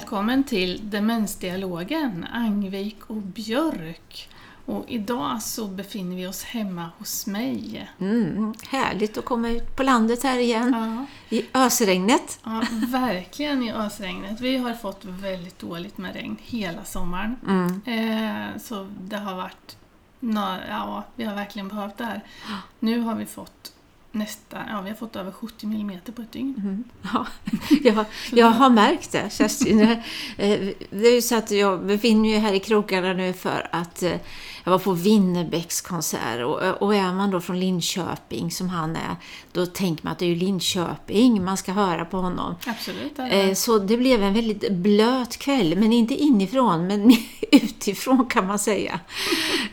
Välkommen till Demensdialogen, Angvik och Björk. Och idag så befinner vi oss hemma hos mig. Mm, härligt att komma ut på landet här igen, Ja, i ösregnet. ja, verkligen i ösregnet. Vi har fått väldigt dåligt med regn hela sommaren. Mm. Eh, så det har varit... Ja, vi har verkligen behövt det här. Nu har vi fått nästan... Ja, vi har fått över 70 millimeter på ett dygn. Mm. Ja, jag, jag har märkt det, Kerstin. Eh, Det är ju så att jag befinner mig här i krokarna nu för att eh, jag var på Winnerbäcks konsert och, och är man då från Linköping som han är, då tänker man att det är ju Linköping man ska höra på honom. Absolut. Eh, det. Så det blev en väldigt blöt kväll, men inte inifrån, men utifrån kan man säga.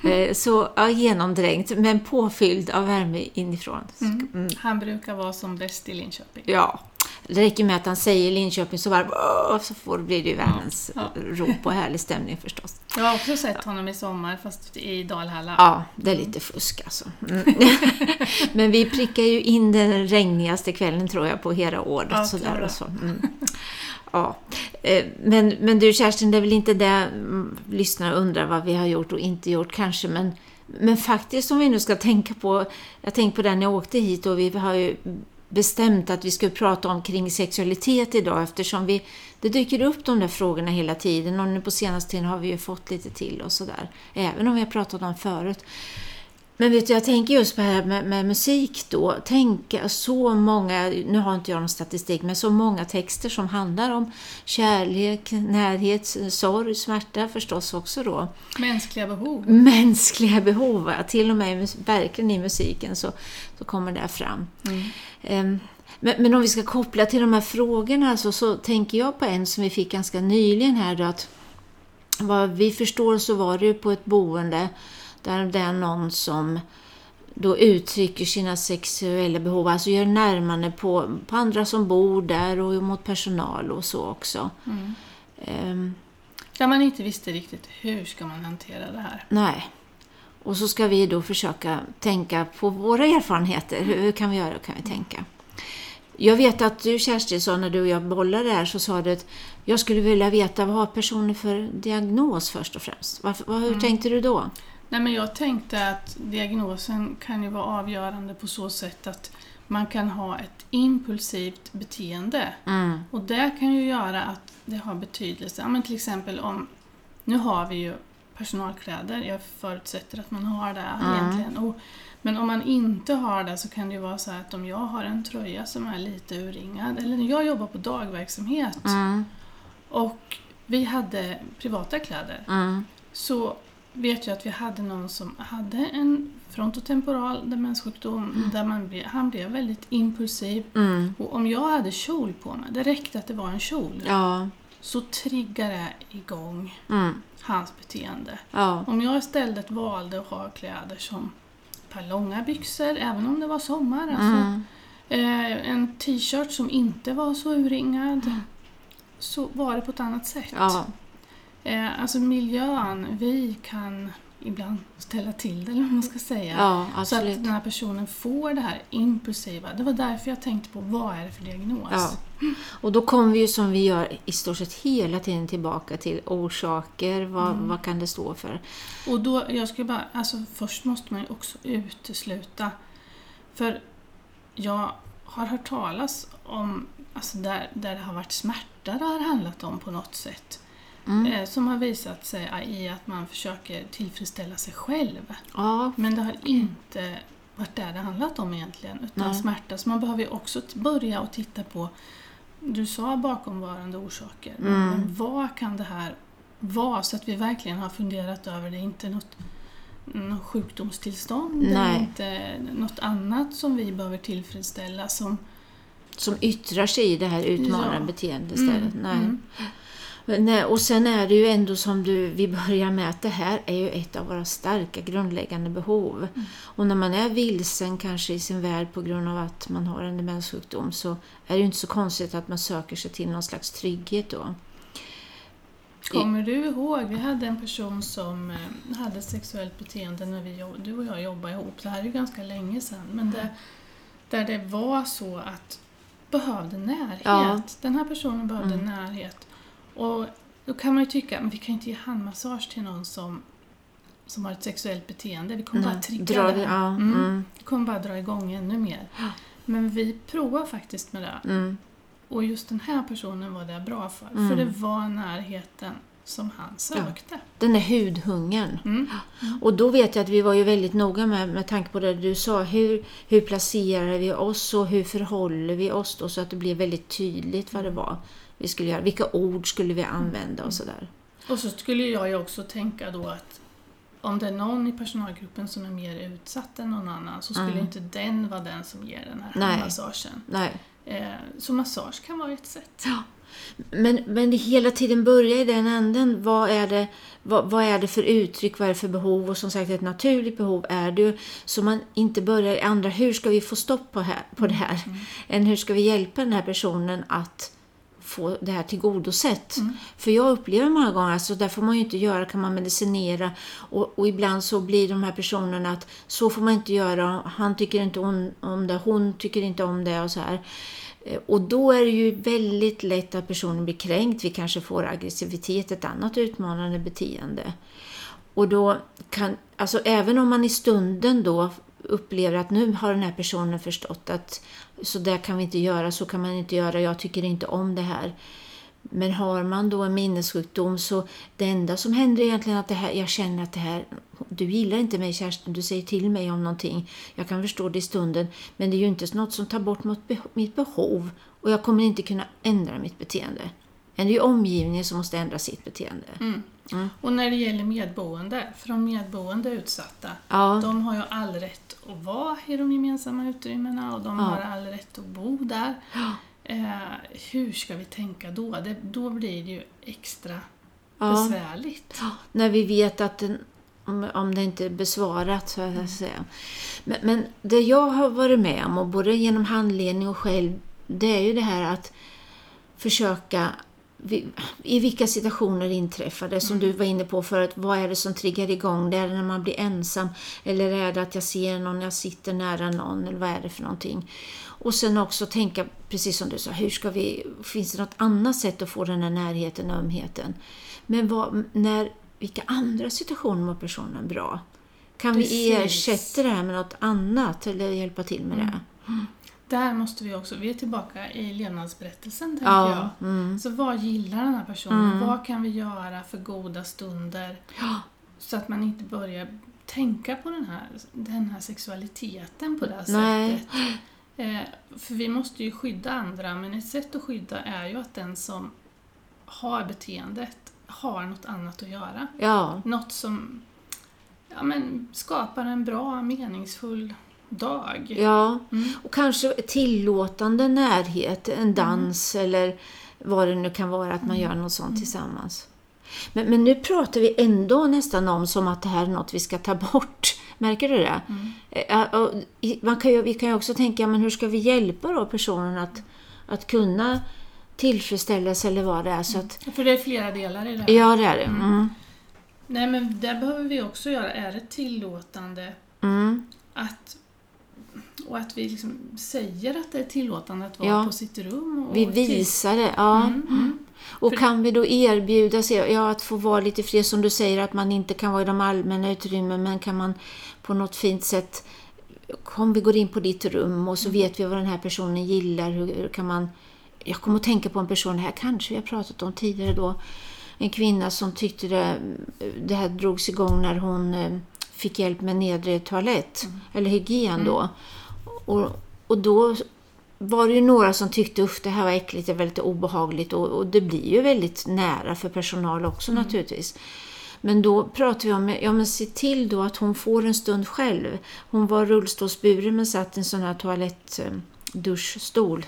Eh, Så ja, genomdränkt, men påfylld av värme inifrån. Mm. Mm. Han brukar vara som bäst i Linköping. Ja, det räcker med att han säger Linköping så bara så får, blir det ju världens Ja. rop och härlig stämning förstås. Jag har också sett honom i sommar, fast i Dalhalla. Ja, det är lite fusk alltså. Mm. Men vi prickar ju in den regnigaste kvällen tror jag på hela året. Ja, sådär och så. Mm. Ja. Eh, Men, men du Kerstin, det är väl inte det mm, lyssnare undrar vad vi har gjort och inte gjort kanske, men, men faktiskt om vi nu ska tänka på, jag tänkte på det när jag åkte hit och vi har ju bestämt att vi ska prata om kring sexualitet idag eftersom vi, det dyker upp de där frågorna hela tiden och nu på senaste tiden har vi ju fått lite till och sådär. Även om vi har pratat om förut. Men vet du, jag tänker just på det här med, med musik då. Tänka så många, nu har inte jag någon statistik, men så många texter som handlar om kärlek, närhet, sorg, smärta förstås också då. Mänskliga behov. Mänskliga behov, ja. till och med verkligen i musiken så, så kommer det fram. Mm. Ehm, Men, men om vi ska koppla till de här frågorna alltså, så tänker jag på en som vi fick ganska nyligen här då att vad vi förstår så var det ju på ett boende där det är någon som då uttrycker sina sexuella behov, alltså gör närmande på, på andra som bor där och mot personal och så också. Mm. Ehm, Där man inte visste riktigt hur ska man hantera det här. nej. Och så ska vi då försöka tänka på våra erfarenheter. Hur, hur kan vi göra? Hur kan vi tänka? Jag vet att du Kerstin sa när du och jag bollade där så sa du att jag skulle vilja veta vad har personen för diagnos först och främst? Varför, vad, hur Mm. tänkte du då? Nej, men jag tänkte att diagnosen kan ju vara avgörande på så sätt att man kan ha ett impulsivt beteende. Mm. Och det kan ju göra att det har betydelse. Ja, men till exempel om, nu har vi ju personalkläder, jag förutsätter att man har det Mm. egentligen. Och, men om man inte har det så kan det ju vara så att om jag har en tröja som är lite urringad, eller jag jobbar på dagverksamhet Mm. och vi hade privata kläder, Mm. så vet jag att vi hade någon som hade en frontotemporal demenssjukdom där man blev, han blev väldigt impulsiv. Mm. Och om jag hade kjol på mig, det räckte att det var en kjol, Ja. så triggar det igång Mm. hans beteende. Ja. Om jag istället valde att ha kläder som ett par långa byxor, även om det var sommar, alltså, Mm. eh, en t-shirt som inte var så urringad, så var det på ett annat sätt. Ja. Eh, alltså miljön, vi kan ibland ställa till det, eller vad man ska säga. ja, så att den här personen får det här impulsiva. Det var därför jag tänkte på vad är det för diagnos? Ja. Och då kommer vi ju som vi gör i stort sett hela tiden tillbaka till orsaker. Vad, Mm. vad kan det stå för? Och då, jag ska bara, alltså först måste man ju också utesluta. För jag har hört talas om, alltså där, där det har varit smärta det har handlat om på något sätt. Mm. Eh, som har visat sig i att man försöker tillfredsställa sig själv. Ja, Men det har inte varit det det handlat om egentligen, utan Nej. smärta. Så man behöver ju också börja och titta på, du sa bakomvarande orsaker, Mm. men vad kan det här vara? Så att vi verkligen har funderat över det, inte något, något sjukdomstillstånd, Nej. inte något annat som vi behöver tillfredsställa. Som, som yttrar sig i det här utmanande Ja. beteendet istället. Mm, Nej. mm. Nej, och sen är det ju ändå som du, vi börjar med att det här är ju ett av våra starka grundläggande behov. Mm. Och när man är vilsen kanske i sin värld på grund av att man har en demenssjukdom så är det ju inte så konstigt att man söker sig till någon slags trygghet då. Kommer du ihåg, vi hade en person som eh, hade sexuellt beteende när vi, du och jag jobbade ihop, det här är ju ganska länge sedan, men det, där det var så att behövde närhet. Ja. Den här personen behövde Mm. närhet. Och då kan man ju tycka, men vi kan ju inte ge handmassage till någon som, som har ett sexuellt beteende. Vi kommer bara trigga Dra det. ja, Mm. mm, Vi kommer bara dra igång ännu mer. Ja. Men vi provar faktiskt med det. mm, Och just den här personen var det bra för. Mm. För det var närheten som han sökte. Den där hudhungern. Mm. Och då vet jag att vi var ju väldigt noga med, med tanke på det du sa, hur, hur placerar vi oss och hur förhåller vi oss då så att det blir väldigt tydligt vad det var vi skulle göra. Vilka ord skulle vi använda och sådär. Och så skulle jag ju också tänka då att om det är någon i personalgruppen som är mer utsatt än någon annan så skulle Mm. inte den vara den som ger den här Nej. handmassagen. Nej. Eh, så massage kan vara ett sätt. Men, men det hela tiden börja i den änden. Vad är, det, vad, vad är det för uttryck, vad är det för behov? Och som sagt, ett naturligt behov är det ju. Så man inte börjar i andra, hur ska vi få stopp på, här, på det här? Än hur ska vi hjälpa den här personen att få det här tillgodosett? För jag upplever många gånger, alltså där får man ju inte göra, kan man medicinera och, och ibland så blir de här personerna att så får man inte göra, han tycker inte om, om det, hon tycker inte om det och så här. Eh, Och då är det ju väldigt lätt att personen blir kränkt. Vi kanske får aggressivitet, ett annat utmanande beteende. Och då kan, alltså även om man i stunden då upplever att nu har den här personen förstått att så där kan vi inte göra, så kan man inte göra, jag tycker inte om det här. Men har man då en minnessjukdom så det enda som händer är egentligen att det här, jag känner att det här, du gillar inte mig Kerstin, du säger till mig om någonting. Jag kan förstå det i stunden, men det är ju inte något som tar bort mitt mitt behov och jag kommer inte kunna ändra mitt beteende. Men det är ju omgivningen som måste ändra sitt beteende. Mm. Och när det gäller medboende, för de medboende utsatta, Ja, de har ju all rätt att vara i de gemensamma utrymmena och de Ja. har all rätt att bo där. Eh, hur ska vi tänka då? Det, då blir det ju extra ja. besvärligt. när vi vet att den, om, om det inte är besvarat, så att säga. Men, men det jag har varit med om, och både genom handledning och själv, det är ju det här att försöka i vilka situationer inträffar det? Som du var inne på förut, vad är det som triggar igång det? Är det när man blir ensam? Eller är det att jag ser någon, jag sitter nära någon? Eller vad är det för någonting? Och sen också tänka, precis som du sa, hur ska vi, finns det något annat sätt att få den här närheten och ömheten? Men vad, när, vilka andra situationer mår personen bra? Kan vi Precis. ersätta det här med något annat eller hjälpa till med det? Där måste vi också, vi är tillbaka i levnadsberättelsen tänker Ja, jag. mm, Så vad gillar den här personen? Mm. Vad kan vi göra för goda stunder? Så att man inte börjar tänka på den här, den här sexualiteten på det här Nej. sättet. Eh, för vi måste ju skydda andra, men ett sätt att skydda är ju att den som har beteendet har något annat att göra. ja, Något som ja, men, skapar en bra, meningsfull dag. ja. Mm. Och kanske tillåtande närhet, en dans eller vad det nu kan vara, att man gör något sånt tillsammans. Men, men nu pratar vi ändå nästan om som att det här är något vi ska ta bort. Märker du det? Eh, och i- Man kan ju, vi kan ju också tänka, men hur ska vi hjälpa då personen att, att kunna tillfredsställa sig eller vad det är? Så att, För det är flera delar i det här. ja, det är det. Mm. Nej men där behöver vi också göra, är det tillåtande Mm. att och att vi liksom säger att det är tillåtande att vara Ja. på sitt rum. Och Vi visar det. Ja. Mm, mm. Och För- kan vi då erbjuda sig, ja, att få vara lite fri, som du säger, att man inte kan vara i de allmänna utrymmen, men kan man på något fint sätt, om vi går in på ditt rum och så vet vi vad den här personen gillar, hur, hur kan man... Jag kommer att tänka på en person, här kanske vi har pratat om tidigare då, en kvinna som tyckte det, det här drogs igång när hon eh, fick hjälp med nedre toalett, eller hygien då. Och, och då var det ju några som tyckte usch det här var äckligt, det var lite obehagligt och, och det blir ju väldigt nära för personal också naturligtvis. Men då pratar vi om, ja men se till då att hon får en stund själv. Hon var rullstolsburen men satt i en sån här toalettduschstol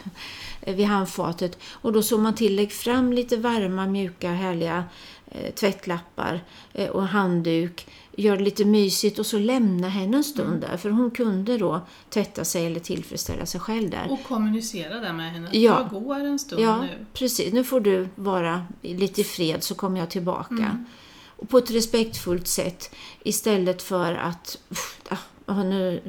vid handfatet. Och då såg man till, lägg fram lite varma, mjuka, härliga eh, tvättlappar eh, och handduk. Gör det lite mysigt och så lämna henne en stund där. För hon kunde då tvätta sig eller tillfredsställa sig själv där. Och kommunicera där med henne. Ja. Jag går en stund Ja, nu. precis. Nu får du vara lite i fred så kommer jag tillbaka. Mm. Och på ett respektfullt sätt istället för att "Uff, ah, nu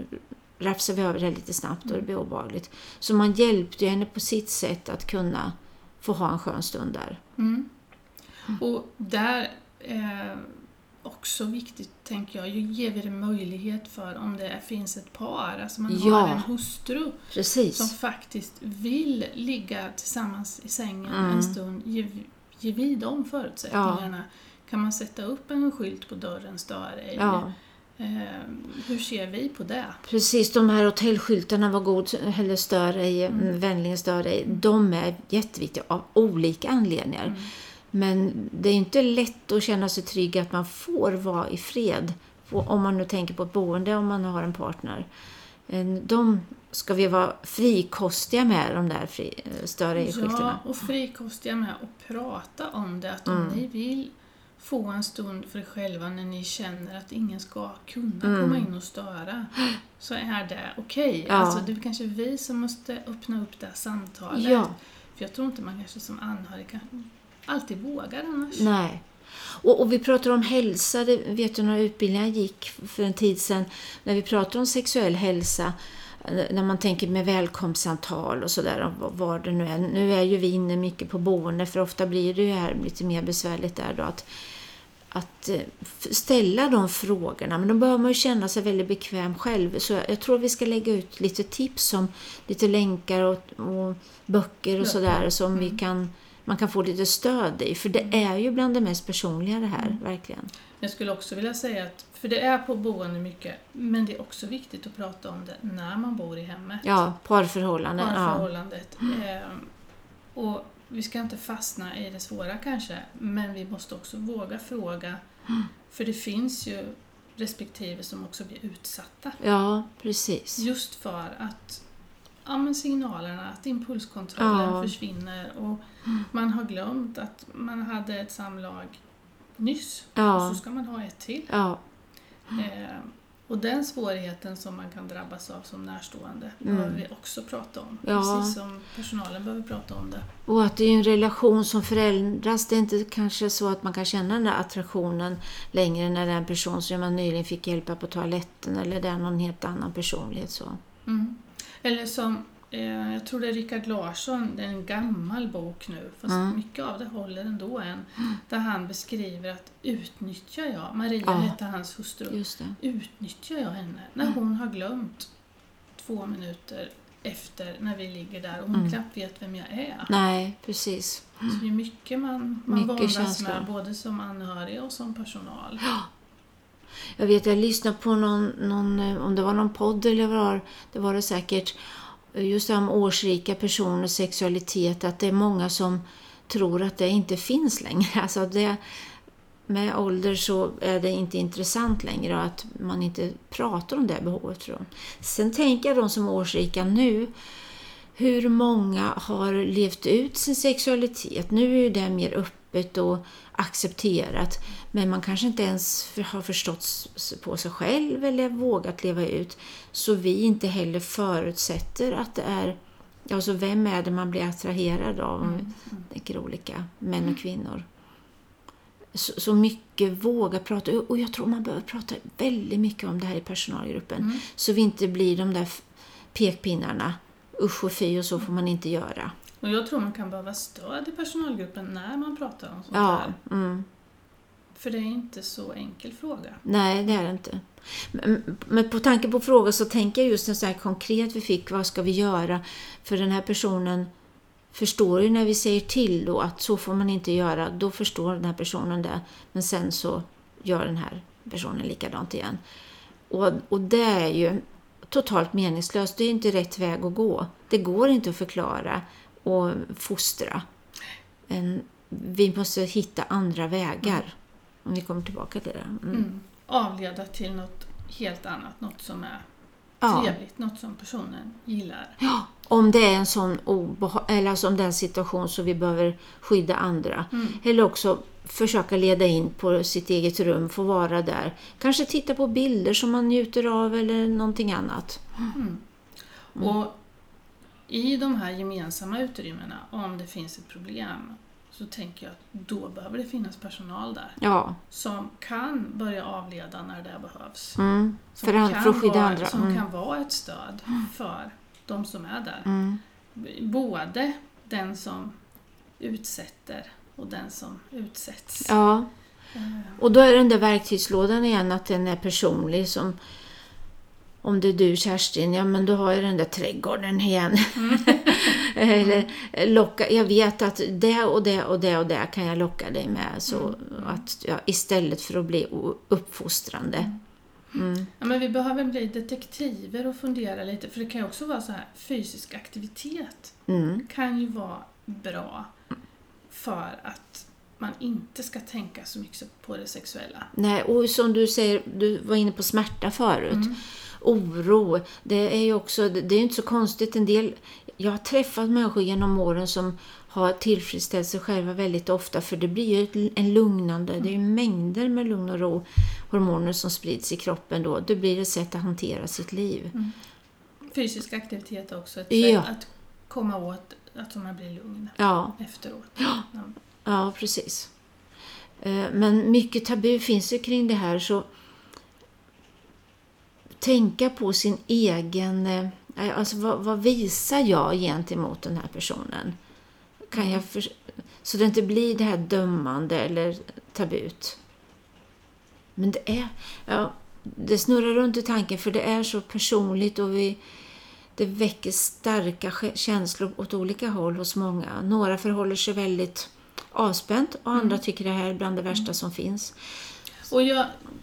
rafsar vi över det lite snabbt och det blir obehagligt. Så man hjälpte henne på sitt sätt att kunna få ha en skön stund där. Mm. Och där är också viktigt, tänker jag, ger vi det möjlighet för om det finns ett par, alltså man Ja. har en hustru Precis. som faktiskt vill ligga tillsammans i sängen Mm. en stund, ge, ge vi de förutsättningarna. Kan man sätta upp en skylt på dörren, stör ej? Ja, Eh, hur ser vi på det? precis. De här hotellskyltarna, var god eller stör ej, Mm. vänligen stör ej, de är jätteviktiga av olika anledningar. Mm. Men det är inte lätt att känna sig trygg att man får vara i fred. Om man nu tänker på ett boende, om man har en partner. Eh, De ska vi vara frikostiga med, de där fri, eh, stör Ja, ej-skyltarna. och frikostiga med att prata om det. Att om Mm. ni vill få en stund för er själva när ni känner att ingen ska kunna Mm. komma in och störa, så är det okej. Ja. Alltså, det är kanske vi som måste öppna upp det här samtalet. Ja. För jag tror inte man kanske som anhörig kan alltid vågar annars. Nej. Och, och vi pratar om hälsa, det vet du några utbildningar jag gick för en tid sedan, när vi pratar om sexuell hälsa, när man tänker med välkomstsamtal och sådär, vad det nu är. Nu är ju vi inne mycket på boende, för ofta blir det ju här lite mer besvärligt där då att, att eh, ställa de frågorna, men då behöver man ju känna sig väldigt bekväm själv. Så jag, tror vi ska lägga ut lite tips om lite länkar och, och böcker och sådär som vi Mm. kan man kan få lite stöd i. För det är ju bland det mest personliga det här, Mm. verkligen. Jag skulle också vilja säga att, för det är på boende mycket, men det är också viktigt att prata om det när man bor i hemmet. Ja, parförhållanden. har Ja. Ehm, och vi ska inte fastna i det svåra kanske, men vi måste också våga fråga. Mm. För det finns ju respektive som också blir utsatta. ja, precis. Just för att ja, men signalerna, att impulskontrollen Ja. försvinner och man har glömt att man hade ett samlag nyss och Ja, så ska man ha ett till. ja, Ehm, och den svårigheten som man kan drabbas av som närstående Mm. behöver vi också prata om. Ja. Precis som personalen behöver prata om det. och att det är en relation som förändras. Det är inte kanske så att man kan känna den där attraktionen längre när det är en person som man nyligen fick hjälpa på toaletten eller det är någon helt annan personlighet. Så. Mm. Eller som, eh, jag tror det är Rickard Larsson, det är en gammal bok nu, fast Mm. mycket av det håller ändå än. Där han beskriver att utnyttjar jag, Maria Ja. heter hans hustru, utnyttjar jag henne när Mm. hon har glömt två minuter efter när vi ligger där och hon Mm. knappt vet vem jag är. Nej, precis. Så det är mycket man, man Mycket våndas med, både som anhörig och som personal. Jag vet, jag lyssnade på någon, någon, eh, om det var någon podd eller vad det var, det var det säkert, just det här om årsrika personers sexualitet, att det är många som tror att det inte finns längre. Alltså det, med ålder så är det inte intressant längre att man inte pratar om det behovet. Tror jag. Sen tänker jag de som är årsrika nu, hur många har levt ut sin sexualitet? Nu är ju det mer öppet och accepterat, men man kanske inte ens har förstått på sig själv eller vågat leva ut. Så vi inte heller förutsätter att det är, alltså vem är det man blir attraherad av? Om vi Mm. Mm. tänker olika män och kvinnor. Så, så mycket våga prata, och jag tror man behöver prata väldigt mycket om det här i personalgruppen. Mm. Så vi inte blir de där pekpinnarna. Usch och fy och så får man inte göra. Och jag tror man kan behöva stöd i personalgruppen när man pratar om sånt Ja, här. mm. För det är inte så enkel fråga. Nej, det är det inte. Men- på tanke på frågor så tänker jag just en sån här konkret vi fick, vad ska vi göra? För den här personen förstår ju när vi säger till då att så får man inte göra, då förstår den här personen det. Men sen så gör den här personen likadant igen. Och, och det är ju totalt meningslöst, det är inte rätt väg att gå. Det går inte att förklara och fostra. En, vi måste hitta andra vägar. Om vi kommer tillbaka till det. Mm. Mm. Avleda till något helt annat, något som är Ja. trevligt, något som personen gillar. Ja, om det är en sån eller alltså om det är en situation så vi behöver skydda andra. Mm. Eller också försöka leda in på sitt eget rum, få vara där. Kanske titta på bilder som man njuter av eller någonting annat. Mm. Och i de här gemensamma utrymmena, om det finns ett problem, så tänker jag att då behöver det finnas personal där Ja, som kan börja avleda när det behövs. mm. Som för, an- kan för vara, andra. Som Mm. kan vara ett stöd för de som är där. Mm. Både den som utsätter och den som utsätts. Ja, Eh, och då är den där verktygslådan igen att den är personlig som om det är du Kerstin, ja men då har jag den där trädgården igen. Eller locka, jag vet att det och det och det och det kan jag locka dig med. Så att, ja, istället för att bli uppfostrande. Mm. Ja, men vi behöver bli detektiver och fundera lite, för det kan ju också vara så här, fysisk aktivitet Mm. kan ju vara bra för att man inte ska tänka så mycket på det sexuella. Nej, och som du säger, du var inne på smärta förut. Mm. Oro, det är ju också, det är inte så konstigt. En del, jag har träffat människor genom åren som har tillfredsställt sig själva väldigt ofta för det blir ju en lugnande, det är ju mängder med lugn och ro hormoner som sprids i kroppen då. Det blir ett sätt att hantera sitt liv. Fysisk aktivitet också ett Ja. sätt att komma åt att man blir lugn Ja, efteråt. Ja. ja precis. Eh, Men mycket tabu finns ju kring det här så tänka på sin egen, eh, alltså vad, vad visar jag gentemot den här personen? Kan jag för, så det inte blir det här dömande eller tabut. Men det är, ja, det snurrar runt i tanken för det är så personligt och vi, det väcker starka kä- känslor åt olika håll hos många. Några förhåller sig väldigt avspänt och andra tycker det här är bland det värsta som finns. Och jag, mm,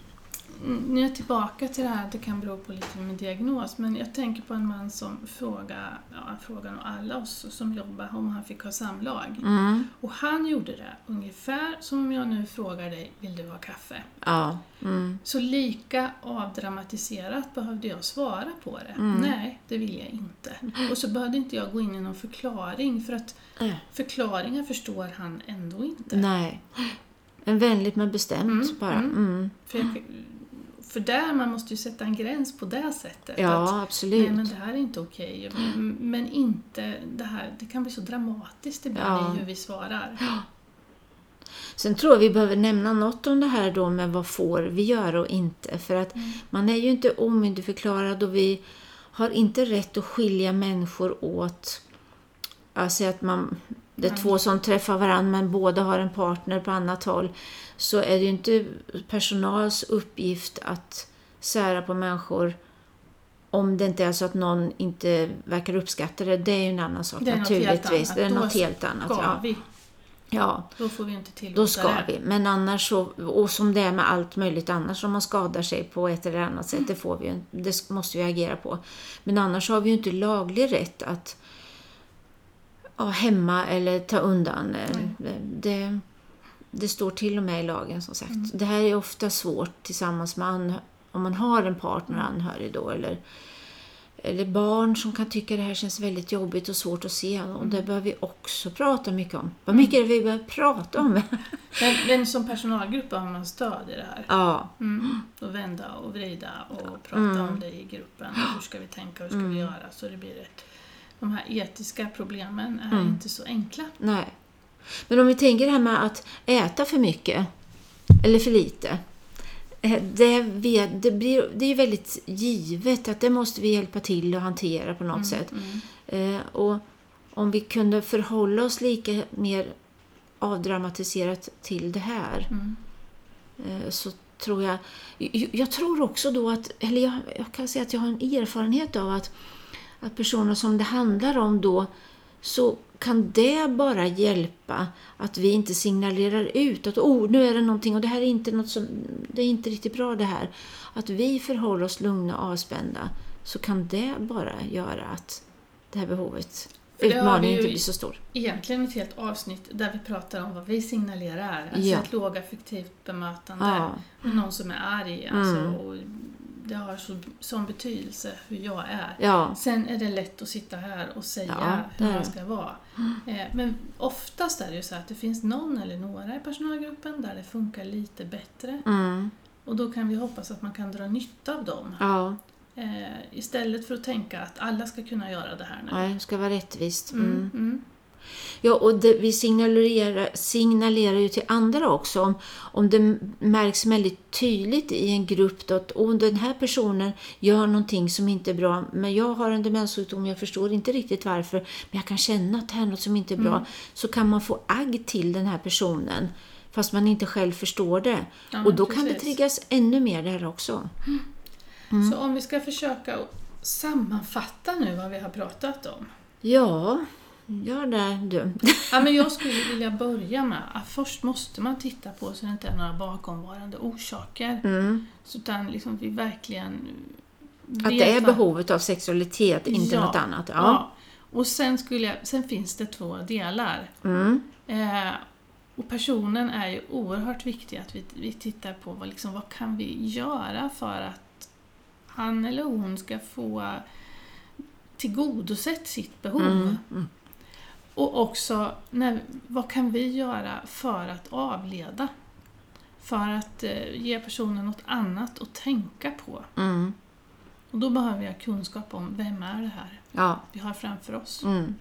nu är jag tillbaka till det här att det kan bero på lite med diagnos, men jag tänker på en man som frågar, ja, nog alla oss som jobbar om han fick ha samlag. Mm, Och han gjorde det ungefär som om jag nu frågar dig, vill du ha kaffe? ja, mm, Så lika avdramatiserat behövde jag svara på det. Mm. Nej, det vill jag inte. Och så behövde inte jag gå in i någon förklaring, för att förklaringar förstår han ändå inte. nej. En vänligt men bestämt Mm, bara. mm. Mm. För, jag, för där, man måste ju sätta en gräns på det sättet. att, Ja, absolut. Nej, men det här är inte okej. M- Men inte det här, det kan bli så dramatiskt ibland Ja. i hur vi svarar. Sen tror jag vi behöver nämna något om det här då med vad får vi göra och inte. För att Mm. man är ju inte omyndigförklarad och vi har inte rätt att skilja människor åt. Alltså att man, det är två som träffar varandra men båda har en partner på annat håll. Så är det ju inte personals uppgift att sära på människor om det inte är så att någon inte verkar uppskatta det. Det är ju en annan sak Det är något helt naturligtvis. annat. Det är Då något helt annat. Ska Ja. vi, ja. då får vi inte tillåta Då ska det. vi. Men annars så, och som det är med allt möjligt annars om man skadar sig på ett eller annat sätt, det, får vi, det måste vi agera på. Men annars har vi ju inte laglig rätt att ja, hämma eller ta undan. Det, det, det står till och med i lagen som sagt. Det här är ofta svårt tillsammans med om man har en partner anhörig då eller eller barn som kan tycka det här känns väldigt jobbigt och svårt att se. Och det behöver vi också prata mycket om. Vad mycket det vi behöver prata om? Men, men som personalgrupp har man stöd i det här. Ja, Mm. Och vända och vrida och prata Mm. om det i gruppen. Hur ska vi tänka, hur ska vi göra? Så det blir rätt. De här etiska problemen är Mm. inte så enkla. nej. Men om vi tänker det här med att äta för mycket eller för lite. eh, Det, vet, det, blir, det är väldigt givet att det måste vi hjälpa till att hantera på något sätt. Mm. Eh, och om vi kunde förhålla oss lika mer avdramatiserat till det här Mm. eh, så tror jag... Jag, jag tror också då att, eller jag, jag kan säga att jag har en erfarenhet av att, att personer som det handlar om då så kan det bara hjälpa att vi inte signalerar ut att oh, nu är det någonting och det här är inte något som, det är inte riktigt bra det här. Att vi förhåller oss lugna och avspända så kan det bara göra att det här behovet, utmaningen inte blir så stor. Egentligen ett helt avsnitt där vi pratar om vad vi signalerar. Alltså Ja. ett lågaffektivt bemötande. Ja, Och någon som är arg. Alltså, Mm. och det har så, sån betydelse hur jag är. ja, Sen är det lätt att sitta här och säga Ja, hur man ska vara. Eh, Men oftast är det ju så att det finns någon eller några i personalgruppen där det funkar lite bättre. mm, Och då kan vi hoppas att man kan dra nytta av dem. ja, Eh, istället för att tänka att alla ska kunna göra det här nu. nej, det ska vara rättvist. Mm, Mm. mm. Ja, och det, vi signalerar, signalerar ju till andra också. Om, om det märks väldigt tydligt i en grupp att om den här personen gör någonting som inte är bra, men jag har en demenssjukdom, jag förstår inte riktigt varför, men jag kan känna att det är något som inte är bra, Mm. så kan man få agg till den här personen fast man inte själv förstår det. Ja, och då kan det precis. triggas ännu mer där också. Mm. Så om vi ska försöka att sammanfatta nu vad vi har pratat om. Ja, gör det du. Ja, men jag skulle vilja börja med att först måste man titta på så det inte är några bakomvarande orsaker. Mm. Så utan liksom vi verkligen Att det är behovet av sexualitet, inte Ja, något annat. Ja. Ja. Och sen, skulle jag, sen finns det två delar. Mm. Eh, och personen är ju oerhört viktig att vi, vi tittar på vad, liksom, vad kan vi göra för att han eller hon ska få tillgodosett sitt behov. Mm. Mm. Och också, när, vad kan vi göra för att avleda? För att eh, ge personen något annat att tänka på. Mm. Och då behöver vi ha kunskap om vem är det här Ja. vi har framför oss. Mm.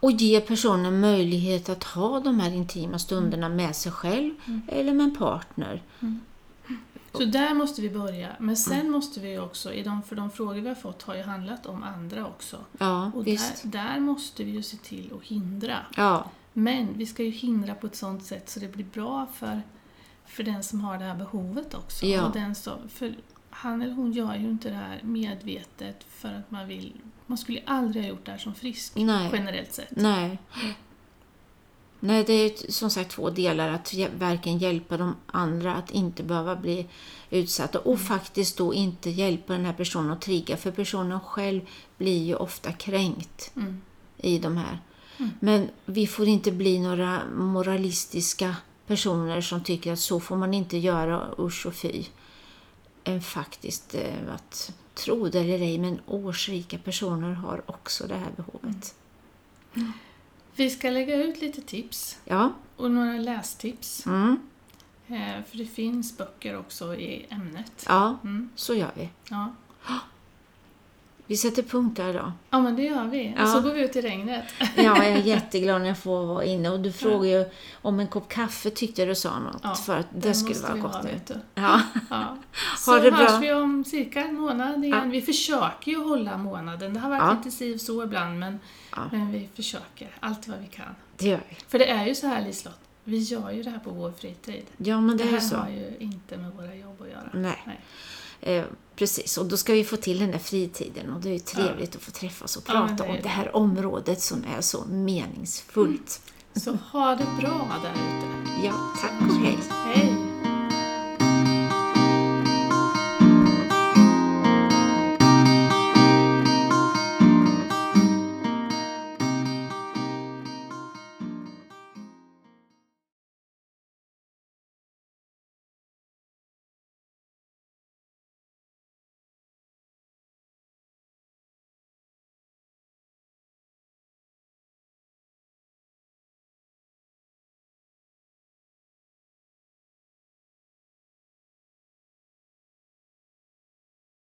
Och ge personen möjlighet att ha de här intima stunderna med sig själv Mm. eller med en partner. Så där måste vi börja. Men sen måste vi också, i de, för de frågor vi har fått har ju handlat om andra också. Ja, Och där, där måste vi ju se till att hindra. Ja, Men vi ska ju hindra på ett sådant sätt så det blir bra för, för den som har det här behovet också. Ja. Och den som, för han eller hon gör ju inte det här medvetet för att man vill... Man skulle aldrig ha gjort det här som frisk, nej. generellt sett. Nej. Nej, det är som sagt två delar. Att verkligen hjälpa de andra att inte behöva bli utsatta och faktiskt då inte hjälpa den här personen att trigga för personen själv blir ju ofta kränkt Mm. i de här. Mm. Men vi får inte bli några moralistiska personer som tycker att så får man inte göra, usch och fy. Faktiskt eh, att tro det eller ej, men årsrika personer har också det här behovet. Vi ska lägga ut lite tips Ja, och några lästips. mm, Eh, för det finns böcker också i ämnet. ja, Mm. så gör vi. Ja. Vi sätter punkt där då. ja, men det gör vi. Ja. Och så går vi ut i regnet. Ja, jag är jätteglad när jag får vara inne. Och du frågade ju om en kopp kaffe tyckte du sa något. Ja, för att det Den skulle vara gott nu. Ja, Ja. Ha Så det bra. hörs vi om cirka en månad igen. Ja. Vi försöker ju hålla månaden. Det har varit Ja. lite si så ibland, men, men vi försöker allt vad vi kan. det gör vi. För det är ju så här Liselott, vi gör ju det här på vår fritid. Ja, men det, Det är här ju så. har ju inte med våra jobb att göra. Nej. Nej. Eh, precis, och då ska vi få till den där fritiden och det är ju trevligt att få träffas och Ja, prata det är om det. det här området som är så meningsfullt. Så ha det bra där ute. Ja, tack och hej. Hej!